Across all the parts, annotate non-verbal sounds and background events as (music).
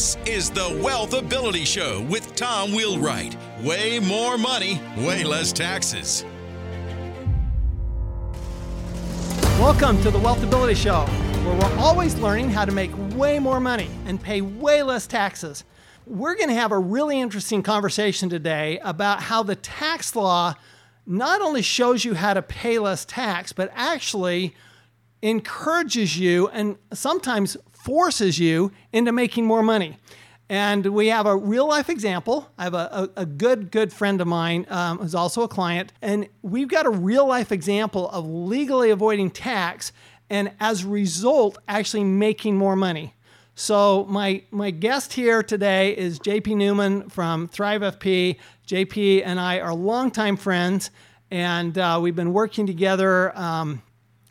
This is the Wealth Ability Show with Tom Wheelwright. Way more money, way less taxes. Welcome to the Wealth Ability Show, where we're always learning how to make way more money and pay way less taxes. We're going to have a really interesting conversation today about how the tax law not only shows you how to pay less tax, but actually encourages you and sometimes forces you into making more money. And we have a real life example. I have a, a, a good, good friend of mine um, who's also a client, and we've got a real life example of legally avoiding tax and as a result, actually making more money. So, my, my guest here today is JP Newman from Thrive FP. JP and I are longtime friends, and uh, we've been working together. Um,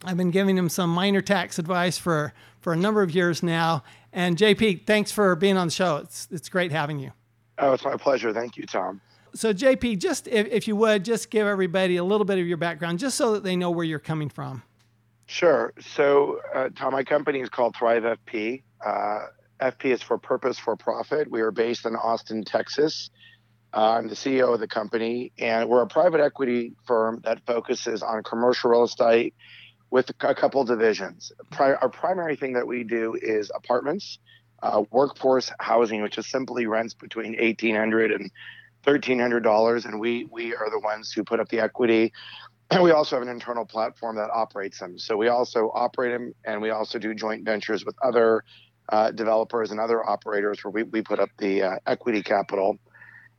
I've been giving him some minor tax advice for, for a number of years now. And JP, thanks for being on the show. It's, it's great having you. Oh, it's my pleasure. Thank you, Tom. So, JP, just if, if you would, just give everybody a little bit of your background, just so that they know where you're coming from. Sure. So, uh, Tom, my company is called Thrive FP. Uh, FP is for Purpose for Profit. We are based in Austin, Texas. Uh, I'm the CEO of the company, and we're a private equity firm that focuses on commercial real estate with a couple divisions. Pri- our primary thing that we do is apartments, uh, workforce housing, which is simply rents between eighteen hundred and thirteen hundred dollars, and we we are the ones who put up the equity. And we also have an internal platform that operates them. So we also operate them, and we also do joint ventures with other uh, developers and other operators where we, we put up the uh, equity capital.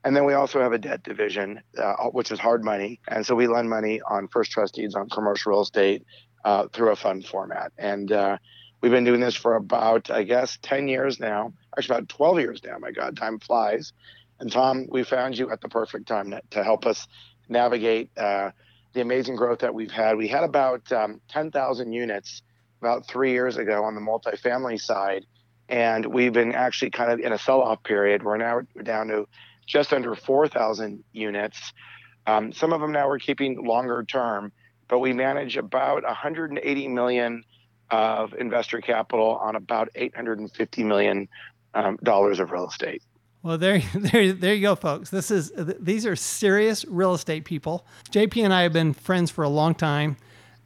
And then we also have a debt division, uh, which is hard money. And so we lend money on first trust deeds on commercial real estate uh, through a fund format. And uh, we've been doing this for about, I guess, 10 years now. Actually, about 12 years now. My God, time flies. And Tom, we found you at the perfect time to help us navigate uh, the amazing growth that we've had. We had about um, 10,000 units about three years ago on the multifamily side. And we've been actually kind of in a sell off period. We're now down to just under 4,000 units. Um, some of them now we're keeping longer term but we manage about 180 million of investor capital on about 850 million um, dollars of real estate. Well, there, (laughs) there, there you go, folks. This is these are serious real estate people. JP and I have been friends for a long time,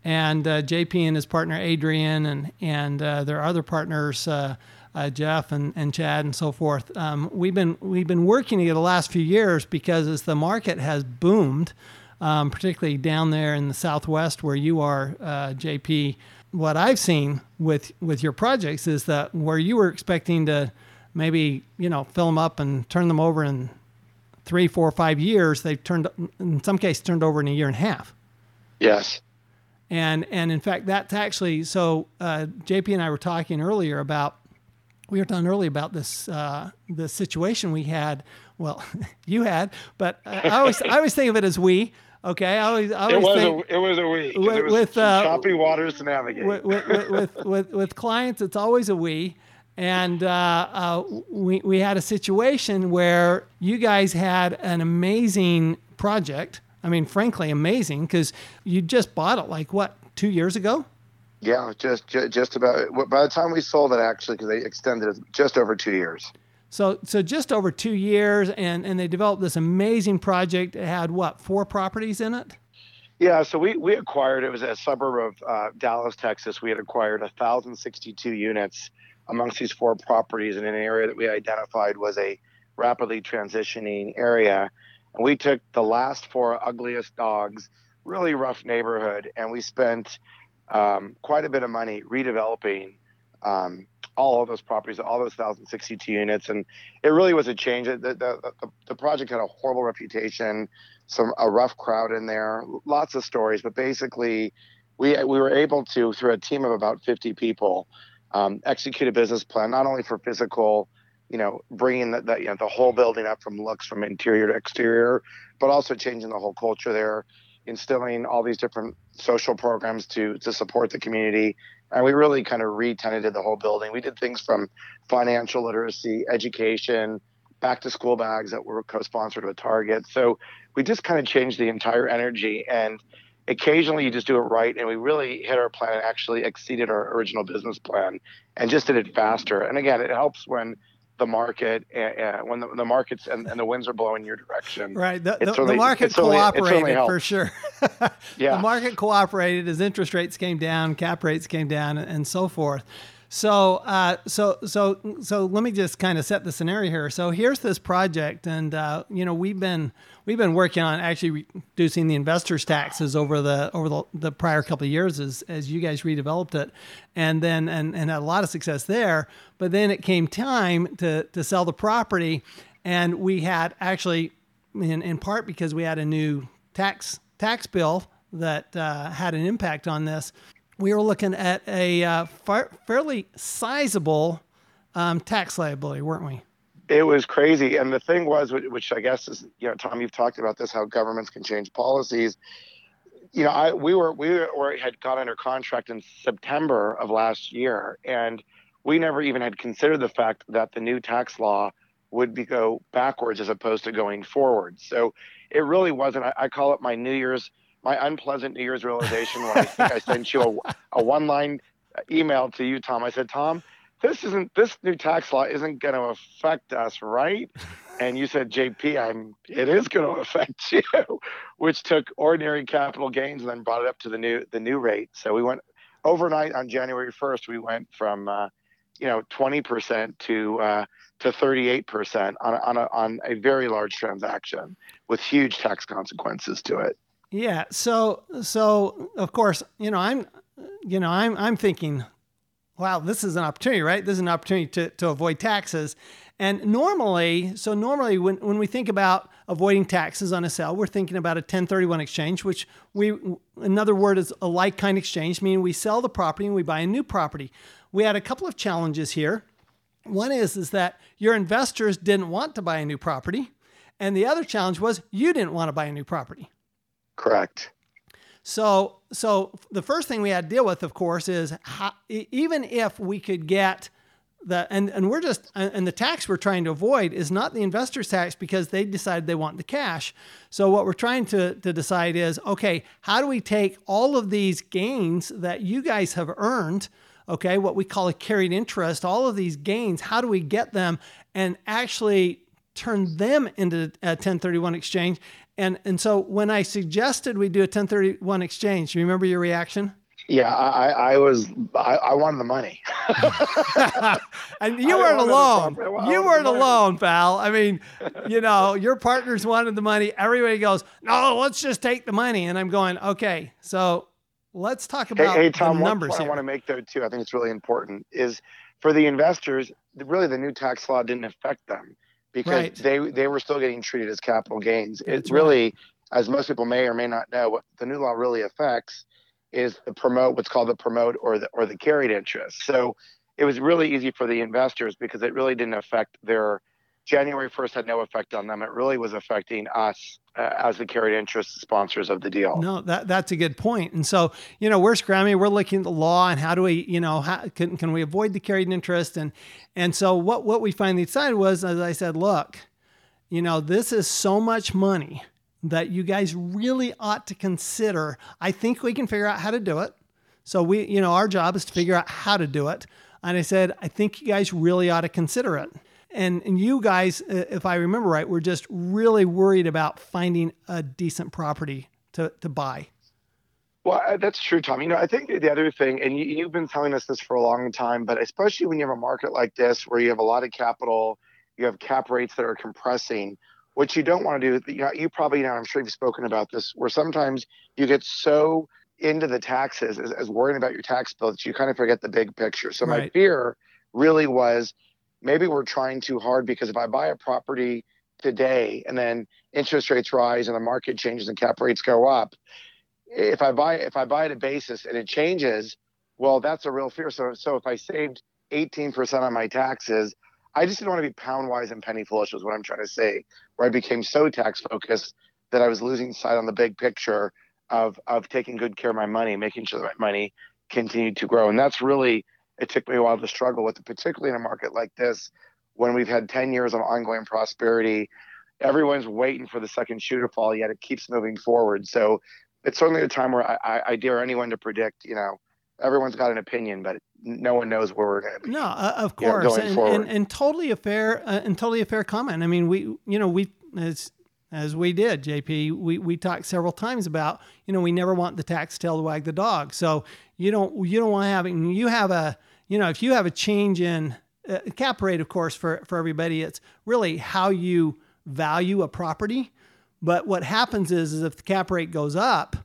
and uh, JP and his partner Adrian and and uh, their other partners. Uh, uh, Jeff and, and Chad and so forth. Um, we've been we've been working together the last few years because as the market has boomed, um, particularly down there in the Southwest where you are, uh, JP. What I've seen with with your projects is that where you were expecting to maybe you know fill them up and turn them over in three, four, five years, they've turned in some cases turned over in a year and a half. Yes. And and in fact, that's actually so. Uh, JP and I were talking earlier about we were talking earlier about this uh, the situation we had. Well, (laughs) you had, but I always I always think of it as we. Okay, I always, I always it was think, a it was a week with, with uh, choppy waters to navigate. With with, with, (laughs) with, with clients, it's always a we, and uh, uh, we we had a situation where you guys had an amazing project. I mean, frankly, amazing because you just bought it like what two years ago. Yeah, just just about. By the time we sold it, actually, because they extended it just over two years. So, so just over two years, and, and they developed this amazing project. It had what four properties in it? Yeah, so we, we acquired it was a suburb of uh, Dallas, Texas. We had acquired 1,062 units amongst these four properties in an area that we identified was a rapidly transitioning area. And we took the last four ugliest dogs, really rough neighborhood, and we spent um, quite a bit of money redeveloping um, all of those properties, all those 1,062 units, and it really was a change. The, the, the, the, project had a horrible reputation, some a rough crowd in there, lots of stories, but basically, we we were able to through a team of about 50 people um, execute a business plan not only for physical, you know, bringing the, the you know the whole building up from looks from interior to exterior, but also changing the whole culture there instilling all these different social programs to to support the community and we really kind of re-tenanted the whole building. We did things from financial literacy education back to school bags that were co-sponsored with target. So we just kind of changed the entire energy. And occasionally you just do it right. And we really hit our plan and actually exceeded our original business plan and just did it faster. And again it helps when the market uh, when the, the markets and, and, the winds are blowing your direction. Right. The, the, the market cooperated for sure. (laughs) yeah. The market cooperated as interest rates came down, cap rates came down, and so forth. So, uh, so, so, so let me just kind of set the scenario here. So here's this project, and uh, you know we've been we've been working on actually reducing the investors' taxes over the over the, the prior couple of years as as you guys redeveloped it, and then and and had a lot of success there. But then it came time to to sell the property, and we had actually, in in part because we had a new tax tax bill that uh, had an impact on this we were looking at a uh, far, fairly sizable um, tax liability, weren't we? It was crazy, and the thing was, which I guess is, you know, Tom, you've talked about this, how governments can change policies. You know, I we were we were, had got under contract in September of last year, and we never even had considered the fact that the new tax law would be go backwards as opposed to going forward. So it really wasn't. I, I call it my New Year's my unpleasant New Year's realization when I think I (laughs) sent you a, a one line email to you, Tom. I said, Tom, this isn't this new tax law isn't going to affect us, right? And you said, JP, I'm it is going (laughs) to affect you, which took ordinary capital gains and then brought it up to the new the new rate. So we went overnight on January 1st. We went from uh, you know 20% to uh, to 38% on a, on a, on a very large transaction with huge tax consequences to it. Yeah. So so of course, you know, I'm you know, I'm I'm thinking, wow, this is an opportunity, right? This is an opportunity to, to avoid taxes. And normally, so normally when, when we think about avoiding taxes on a sale, we're thinking about a 1031 exchange, which we another word is a like kind exchange, meaning we sell the property and we buy a new property. We had a couple of challenges here. One is is that your investors didn't want to buy a new property, and the other challenge was you didn't want to buy a new property. Correct. So, so the first thing we had to deal with, of course, is how, even if we could get the and and we're just and the tax we're trying to avoid is not the investor's tax because they decided they want the cash. So what we're trying to to decide is okay, how do we take all of these gains that you guys have earned, okay, what we call a carried interest, all of these gains, how do we get them and actually turn them into a 1031 exchange and and so when I suggested we do a 1031 exchange, you remember your reaction? Yeah, I, I was I, I wanted the money. (laughs) and you weren't alone. You weren't alone, pal. I mean, (laughs) you know, your partners wanted the money. Everybody goes, no, let's just take the money. And I'm going, okay, so let's talk about hey, hey Tom, the numbers one here. I want to make though too, I think it's really important, is for the investors, really the new tax law didn't affect them because right. they they were still getting treated as capital gains. It's really, right. as most people may or may not know, what the new law really affects is the promote what's called the promote or the or the carried interest. So it was really easy for the investors because it really didn't affect their January 1st had no effect on them. It really was affecting us uh, as the carried interest sponsors of the deal. No, that that's a good point. And so, you know, we're scrambling, we're looking at the law and how do we, you know, how can, can we avoid the carried interest? And and so what what we finally decided was, as I said, look, you know, this is so much money that you guys really ought to consider. I think we can figure out how to do it. So we, you know, our job is to figure out how to do it. And I said, I think you guys really ought to consider it. And, and you guys, if I remember right, were just really worried about finding a decent property to, to buy. Well, uh, that's true, Tom. You know, I think the other thing, and you, have been telling us this for a long time, but especially when you have a market like this where you have a lot of capital, you have cap rates that are compressing. What you don't want to do, you, know, you probably know, I'm sure you've spoken about this, where sometimes you get so into the taxes as, as worrying about your tax bill that you kind of forget the big picture. So right. my fear really was maybe we're trying too hard because if I buy a property today and then interest rates rise and the market changes and cap rates go up, if I buy if I buy at a basis and it changes, well, that's a real fear. So so if I saved 18% on my taxes, I just didn't want to be pound wise and penny foolish is what I'm trying to say, where I became so tax focused that I was losing sight on the big picture of of taking good care of my money, making sure that my money continued to grow. And that's really it took me a while to struggle with it, particularly in a market like this when we've had 10 years of ongoing prosperity. Everyone's waiting for the second shoe to fall, yet it keeps moving forward. So it's certainly a time where I, I, I dare anyone to predict, you know, everyone's got an opinion, but no one knows where we're going to be. No, uh, of course, you know, and, and, and totally a fair uh, and totally a fair comment. I mean, we you know we as as we did, JP, we we talked several times about you know we never want the tax tail to wag the dog. So you don't you don't want to have you have a you know if you have a change in uh, cap rate, of course, for for everybody, it's really how you value a property. But what happens is, is if the cap rate goes up,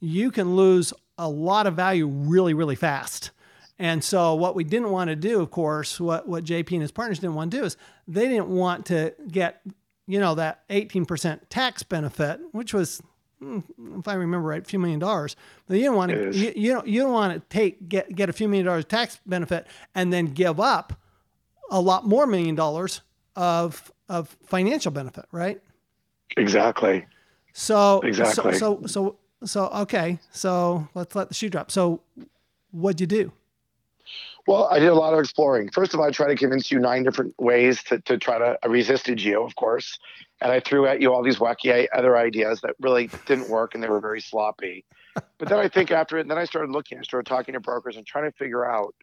you can lose a lot of value really, really fast. And so what we didn't want to do, of course, what, what JP and his partners didn't want to do is they didn't want to get, you know, that 18% tax benefit, which was, hmm, if I remember right, a few million dollars. But you don't want to, you, you, don't, you don't want to take, get, get a few million dollars tax benefit and then give up a lot more million dollars of, of financial benefit, right? Exactly. So, exactly. So, so, so, so, okay. So let's let the shoe drop. So what'd you do? Well, I did a lot of exploring. First of all, I tried to convince you nine different ways to, to try to, I resisted you, of course. And I threw at you all these wacky other ideas that really didn't work and they were very sloppy. But then I think after it, then I started looking, I started talking to brokers and trying to figure out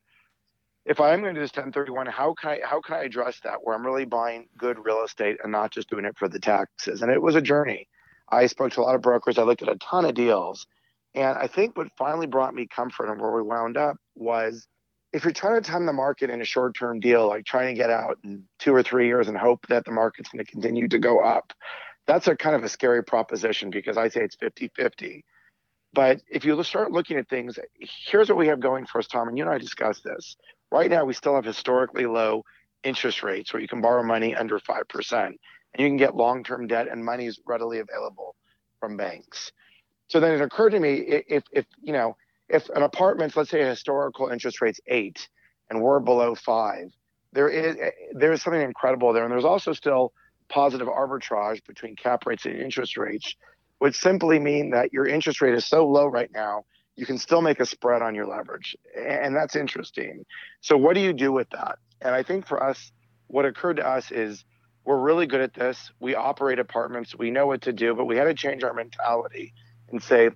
if I am going to do this 1031, how can I how can I address that where I'm really buying good real estate and not just doing it for the taxes? And it was a journey. I spoke to a lot of brokers. I looked at a ton of deals, and I think what finally brought me comfort and where we wound up was if you're trying to time the market in a short-term deal, like trying to get out in two or three years and hope that the market's going to continue to go up, that's a kind of a scary proposition because I say it's 50-50. But if you start looking at things, here's what we have going for us, Tom, and you and I discussed this. Right now, we still have historically low interest rates where you can borrow money under 5%, and you can get long term debt, and money is readily available from banks. So then it occurred to me if, if you know, if an apartment, let's say a historical interest rate's eight and we're below five, there is eh, there is something incredible there. And there's also still positive arbitrage between cap rates and interest rates, which simply mean that your interest rate is so low right now you can still make a spread on your leverage. And that's interesting. So, what do you do with that? And I think for us, what occurred to us is we're really good at this. We operate apartments, we know what to do, but we had to change our mentality and say,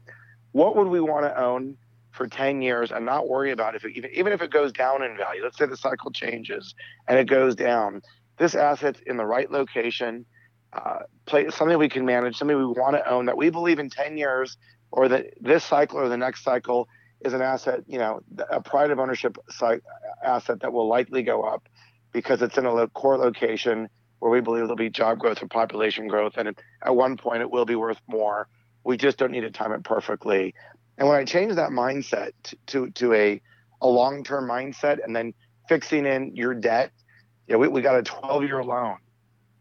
what would we want to own for 10 years and not worry about if it, even, even if it goes down in value? Let's say the cycle changes and it goes down. This asset's in the right location, uh, play, something we can manage, something we want to own that we believe in 10 years or that this cycle or the next cycle is an asset, you know, a pride of ownership site, asset that will likely go up because it's in a core location where we believe there'll be job growth or population growth. And at one point, it will be worth more. We just don't need to time it perfectly. And when I changed that mindset to, to a, a long term mindset and then fixing in your debt, you know, we, we got a 12 year loan.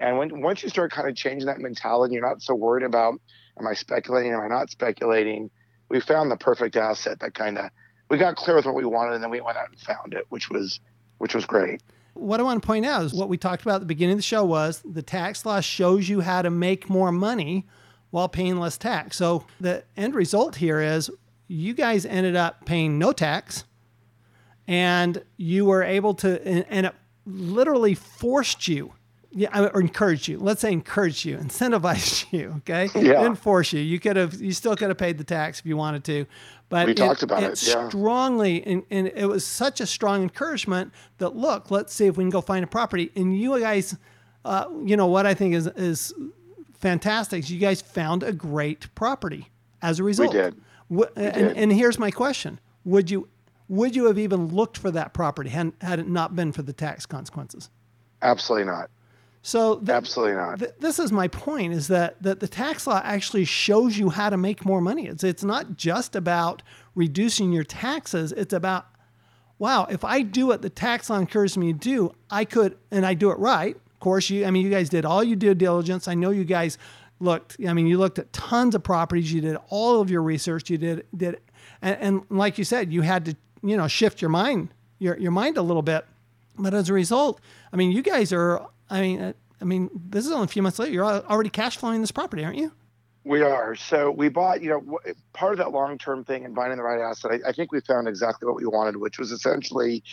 And when, once you start kind of changing that mentality, you're not so worried about Am I speculating? Am I not speculating? We found the perfect asset that kind of we got clear with what we wanted, and then we went out and found it, which was which was great. What I want to point out is what we talked about at the beginning of the show was the tax law shows you how to make more money while paying less tax. So the end result here is you guys ended up paying no tax and you were able to and it literally forced you yeah, or encourage you. Let's say encourage you, incentivize (laughs) you. Okay, yeah. didn't force you. You could have, you still could have paid the tax if you wanted to, but we it, talked about it, it yeah. strongly, and, and it was such a strong encouragement that look, let's see if we can go find a property. And you guys, uh, you know what I think is is fantastic. You guys found a great property as a result. We did. And, and here's my question: Would you would you have even looked for that property had, had it not been for the tax consequences? Absolutely not. So th- absolutely not. Th- this is my point: is that that the tax law actually shows you how to make more money. It's it's not just about reducing your taxes. It's about wow, if I do what the tax law encourages me to do, I could, and I do it right. Of course, you. I mean, you guys did all you due diligence. I know you guys looked. I mean, you looked at tons of properties. You did all of your research. You did did, and, and like you said, you had to you know shift your mind your your mind a little bit. But as a result, I mean, you guys are I mean, uh, I mean, this is only a few months later. You're already cash flowing this property, aren't you? We are. So we bought, you know, part of that long term thing and buying the right asset. I, I, think we found exactly what we wanted, which was essentially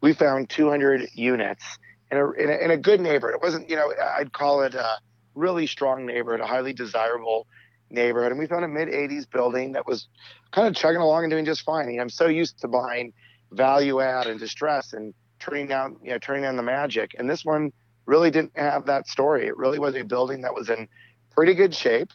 we found 200 units in a, in a, in a good neighborhood. It wasn't, you know, I'd call it a really strong neighborhood, a highly desirable neighborhood, and we found a mid 80s building that was kind of chugging along and doing just fine. I'm so used to buying value add and distress and turning down, you know, turning down the magic. And this one really didn't have that story. It really was a building that was in pretty good shape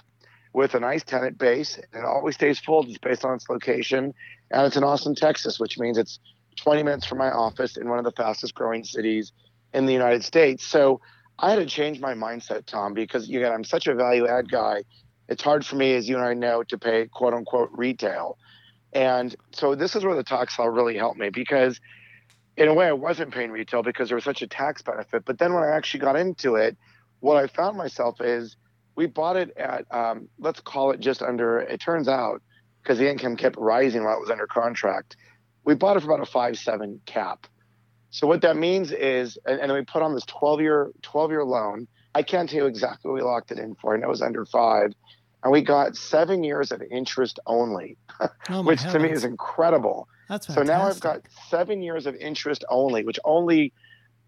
with a nice tenant base. And it always stays full just based on its location. And it's in Austin, Texas, which means it's 20 minutes from my office in one of the fastest growing cities in the United States. So I had to change my mindset, Tom, because again, I'm such a value add guy. It's hard for me, as you and I know, to pay quote unquote retail. And so this is where the tax law really helped me because in a way I wasn't paying retail because there was such a tax benefit. But then when I actually got into it, what I found myself is we bought it at um, let's call it just under it turns out because the income kept rising while it was under contract we bought it for about a five seven cap so what that means is and, and then we put on this 12 year 12 year loan i can't tell you exactly what we locked it in for i know it was under five and we got seven years of interest only, oh (laughs) which heavens. to me is incredible. That's fantastic. So now I've got seven years of interest only, which only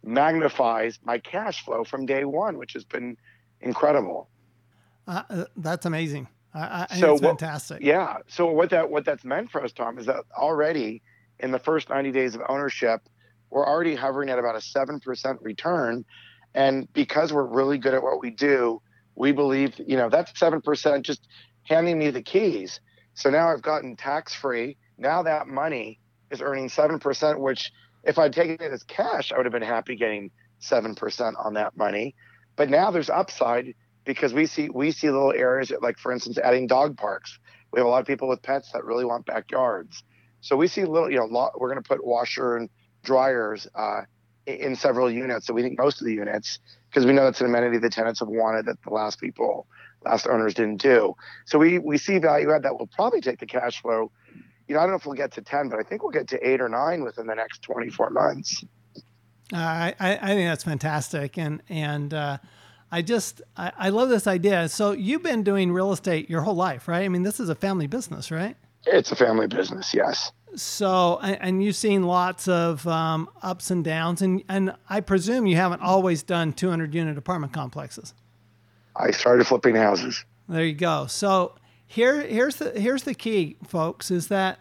magnifies my cash flow from day one, which has been incredible. Uh, uh that's amazing. I, I so what, fantastic. Yeah. So what that what that's meant for us, Tom, is that already in the first 90 days of ownership, we're already hovering at about a seven percent return, and because we're really good at what we do, we believe, you know, that's 7% just handing me the keys. So now I've gotten tax free. Now that money is earning 7%, which if I'd taken it as cash, I would have been happy getting 7% on that money. But now there's upside because we see we see little areas like for instance adding dog parks. We have a lot of people with pets that really want backyards. So we see little, you know, we're going to put washer and dryers uh, in several units. So we think most of the units because we know that's an amenity the tenants have wanted that the last people, last owners didn't do. So we we see value add that will probably take the cash flow. You know, I don't know if we'll get to ten, but I think we'll get to eight or nine within the next 24 months. Uh, I I think that's fantastic, and and uh, I just I, I love this idea. So you've been doing real estate your whole life, right? I mean, this is a family business, right? It's a family business, yes. So, and you've seen lots of um, ups and downs, and, and I presume you haven't always done 200 unit apartment complexes. I started flipping houses. There you go. So here, here's the here's the key, folks, is that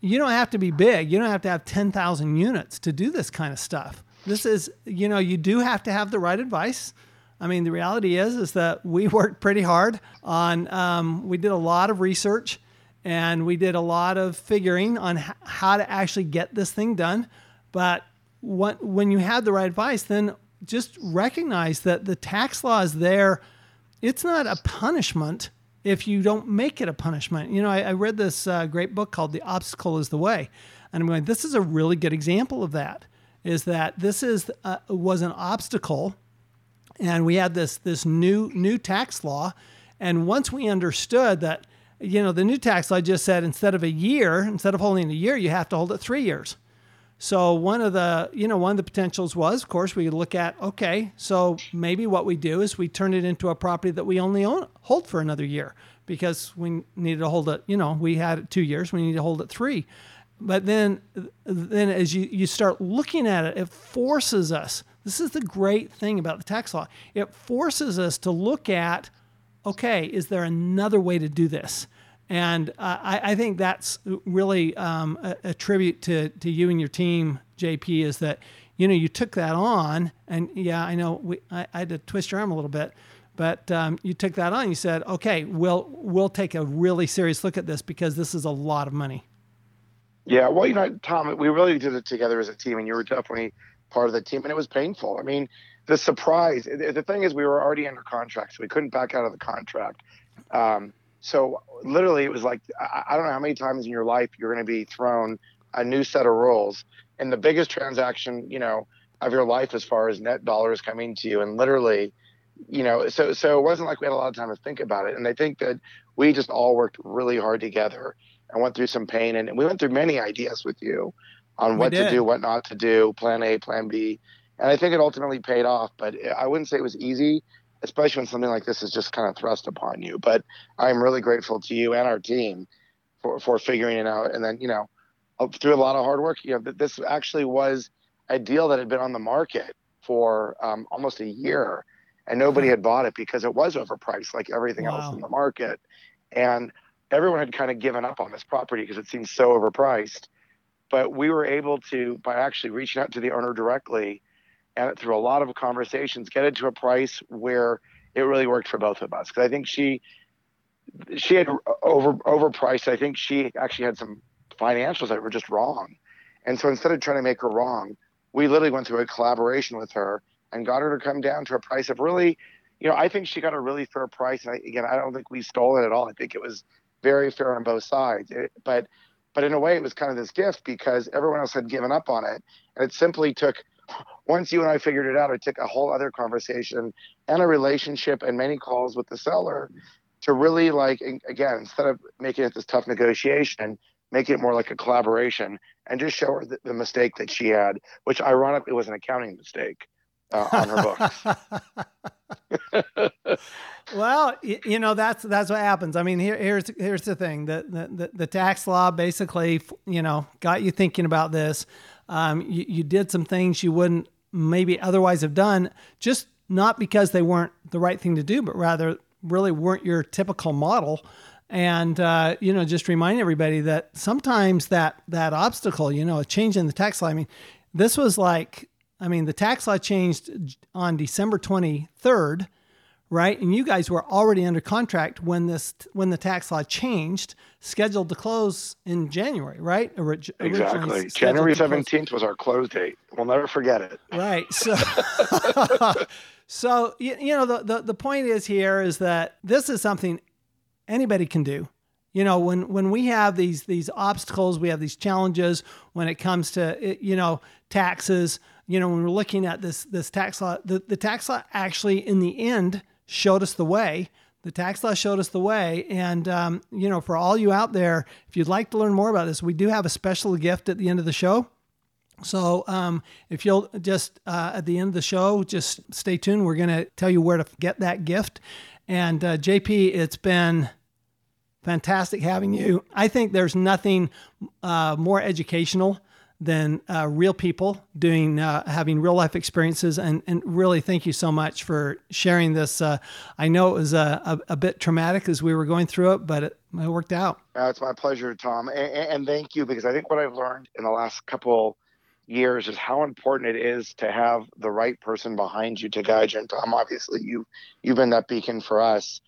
you don't have to be big. You don't have to have 10,000 units to do this kind of stuff. This is, you know, you do have to have the right advice. I mean, the reality is, is that we (laughs) worked pretty hard on. Um, we did a lot of research and we did a lot of figuring on h- how to actually get this thing done. But what, when you have the right advice, then just recognize that the tax law is there. It's not a punishment if you don't make it a punishment. You know, I, I read this uh, great book called The Obstacle is the Way. And I'm going, this is a really good example of that. Is that this is uh, was an obstacle, and we had this this new new tax law, and once we understood that you know, the new tax law just said instead of a year, instead of holding a year, you have to hold it three years. So one of the, you know, one of the potentials was, of course, we look at, okay, so maybe what we do is we turn it into a property that we only own, hold for another year because we needed to hold it, you know, we had it two years, we need to hold it three. But then, then as you, you start looking at it, it forces us. This is the great thing about the tax law. It forces us to look at okay, is there another way to do this? And uh, I, I, think that's really um, a, a, tribute to, to you and your team, JP, is that, you know, you took that on. And yeah, I know we, I, I had to twist your arm a little bit, but um, you took that on. You said, okay, we'll, we'll take a really serious look at this because this is a lot of money. Yeah, well, you know, Tom, we really did it together as a team, and you were definitely part of the team, and it was painful. I mean, the surprise, the thing is, we were already under contract, so we couldn't back out of the contract. Um, so literally, it was like I, don't know how many times in your life you're going to be thrown a new set of rules, and the biggest transaction, you know, of your life as far as net dollars coming to you, and literally, you know, so so it wasn't like we had a lot of time to think about it. And I think that we just all worked really hard together and went through some pain, and we went through many ideas with you on what to do, what not to do, plan A, plan B and I think it ultimately paid off. But I wouldn't say it was easy, especially when something like this is just kind of thrust upon you. But I'm really grateful to you and our team for for figuring it out. And then you know, through a lot of hard work, you know, this actually was a deal that had been on the market for um, almost a year. and nobody had bought it because it was overpriced, like everything Wow. else in the market. And everyone had kind of given up on this property because it seemed so overpriced. But we were able to, by actually reaching out to the owner directly, and through a lot of conversations, get it to a price where it really worked for both of us. Because I think she, she had over overpriced. I think she actually had some financials that were just wrong. And so instead of trying to make her wrong, we literally went through a collaboration with her and got her to come down to a price of really, you know, I think she got a really fair price. And I, again, I don't think we stole it at all. I think it was very fair on both sides. It, but, but in a way, it was kind of this gift because everyone else had given up on it, and it simply took. Once you and I figured it out, it took a whole other conversation and a relationship and many calls with the seller to really like again instead of making it this tough negotiation make it more like a collaboration and just show her the, the mistake that she had which ironically was an accounting mistake uh, on her books (laughs) well, you know that's that's what happens. I mean, here, here's here's the thing: the, the the tax law basically, you know, got you thinking about this. Um, you, you did some things you wouldn't maybe otherwise have done, just not because they weren't the right thing to do, but rather really weren't your typical model. And uh, you know, just remind everybody that sometimes that that obstacle, you know, a change in the tax law. I mean, this was like, I mean, the tax law changed on December twenty third right? And you guys were already under contract when this when the tax law changed, scheduled to close in January, right? Orig- exactly january 17th was our close date we'll never forget it Right. So, (laughs) so you, you know the, the the point is here is that this is something anybody can do. You know, when when we have these these obstacles, we have these challenges when it comes to you know taxes. You know, when we're looking at this this tax law, the, the tax law actually in the end showed us the way. The tax law showed us the way, and um, you know, for all you out there, if you'd like to learn more about this, we do have a special gift at the end of the show. So um, if you'll just uh, at the end of the show, just stay tuned. We're going to tell you where to get that gift. And uh, JP, it's been fantastic having you. I think there's nothing uh, more educational than uh, real people doing uh, having real life experiences and, and really thank you so much for sharing this uh, i know it was a, a, a bit traumatic as we were going through it but it, it worked out Uh, it's my pleasure, Tom, and, and thank you because I think what I've learned in the last couple years is how important it is to have the right person behind you to guide you. And Tom, obviously, you you've been that beacon for us.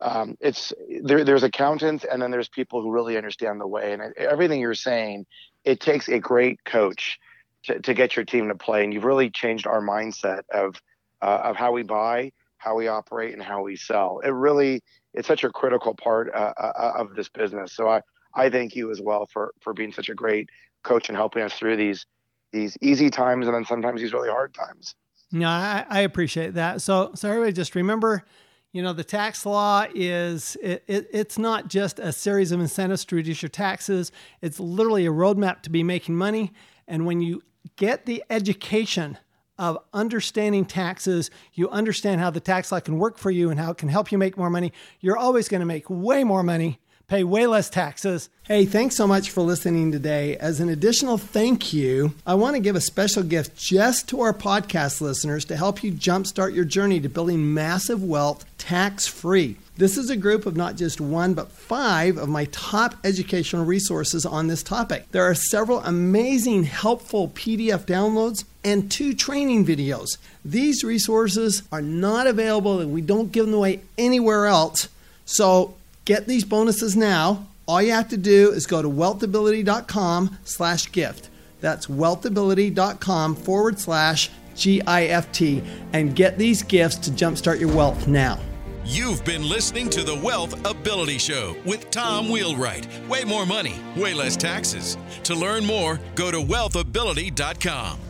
Um, it's there, there's accountants, and then there's people who really understand the way. And everything you're saying, it takes a great coach to, to get your team to play. And you've really changed our mindset of uh, of how we buy, how we operate, and how we sell. It really it's such a critical part uh, uh, of this business. So I, I thank you as well for for being such a great coach and helping us through these these easy times and then sometimes these really hard times. No, I, I appreciate that. So, so everybody just remember, you know, the tax law is it, it, it's not just a series of incentives to reduce your taxes. It's literally a roadmap to be making money. And when you get the education of understanding taxes, you understand how the tax law can work for you and how it can help you make more money. You're always going to make way more money pay way less taxes. Hey, thanks so much for listening today. As an additional thank you, I want to give a special gift just to our podcast listeners to help you jumpstart your journey to building massive wealth tax free. This is a group of not just one, but five of my top educational resources on this topic. There are several amazing, helpful PDF downloads and two training videos. These resources are not available and we don't give them away anywhere else. So get these bonuses now. All you have to do is go to wealthability.com slash gift. That's wealthability.com forward slash G-I-F-T and get these gifts to jumpstart your wealth now. You've been listening to the Wealth Ability Show with Tom Wheelwright. Way more money, way less taxes. To learn more, go to wealthability.com.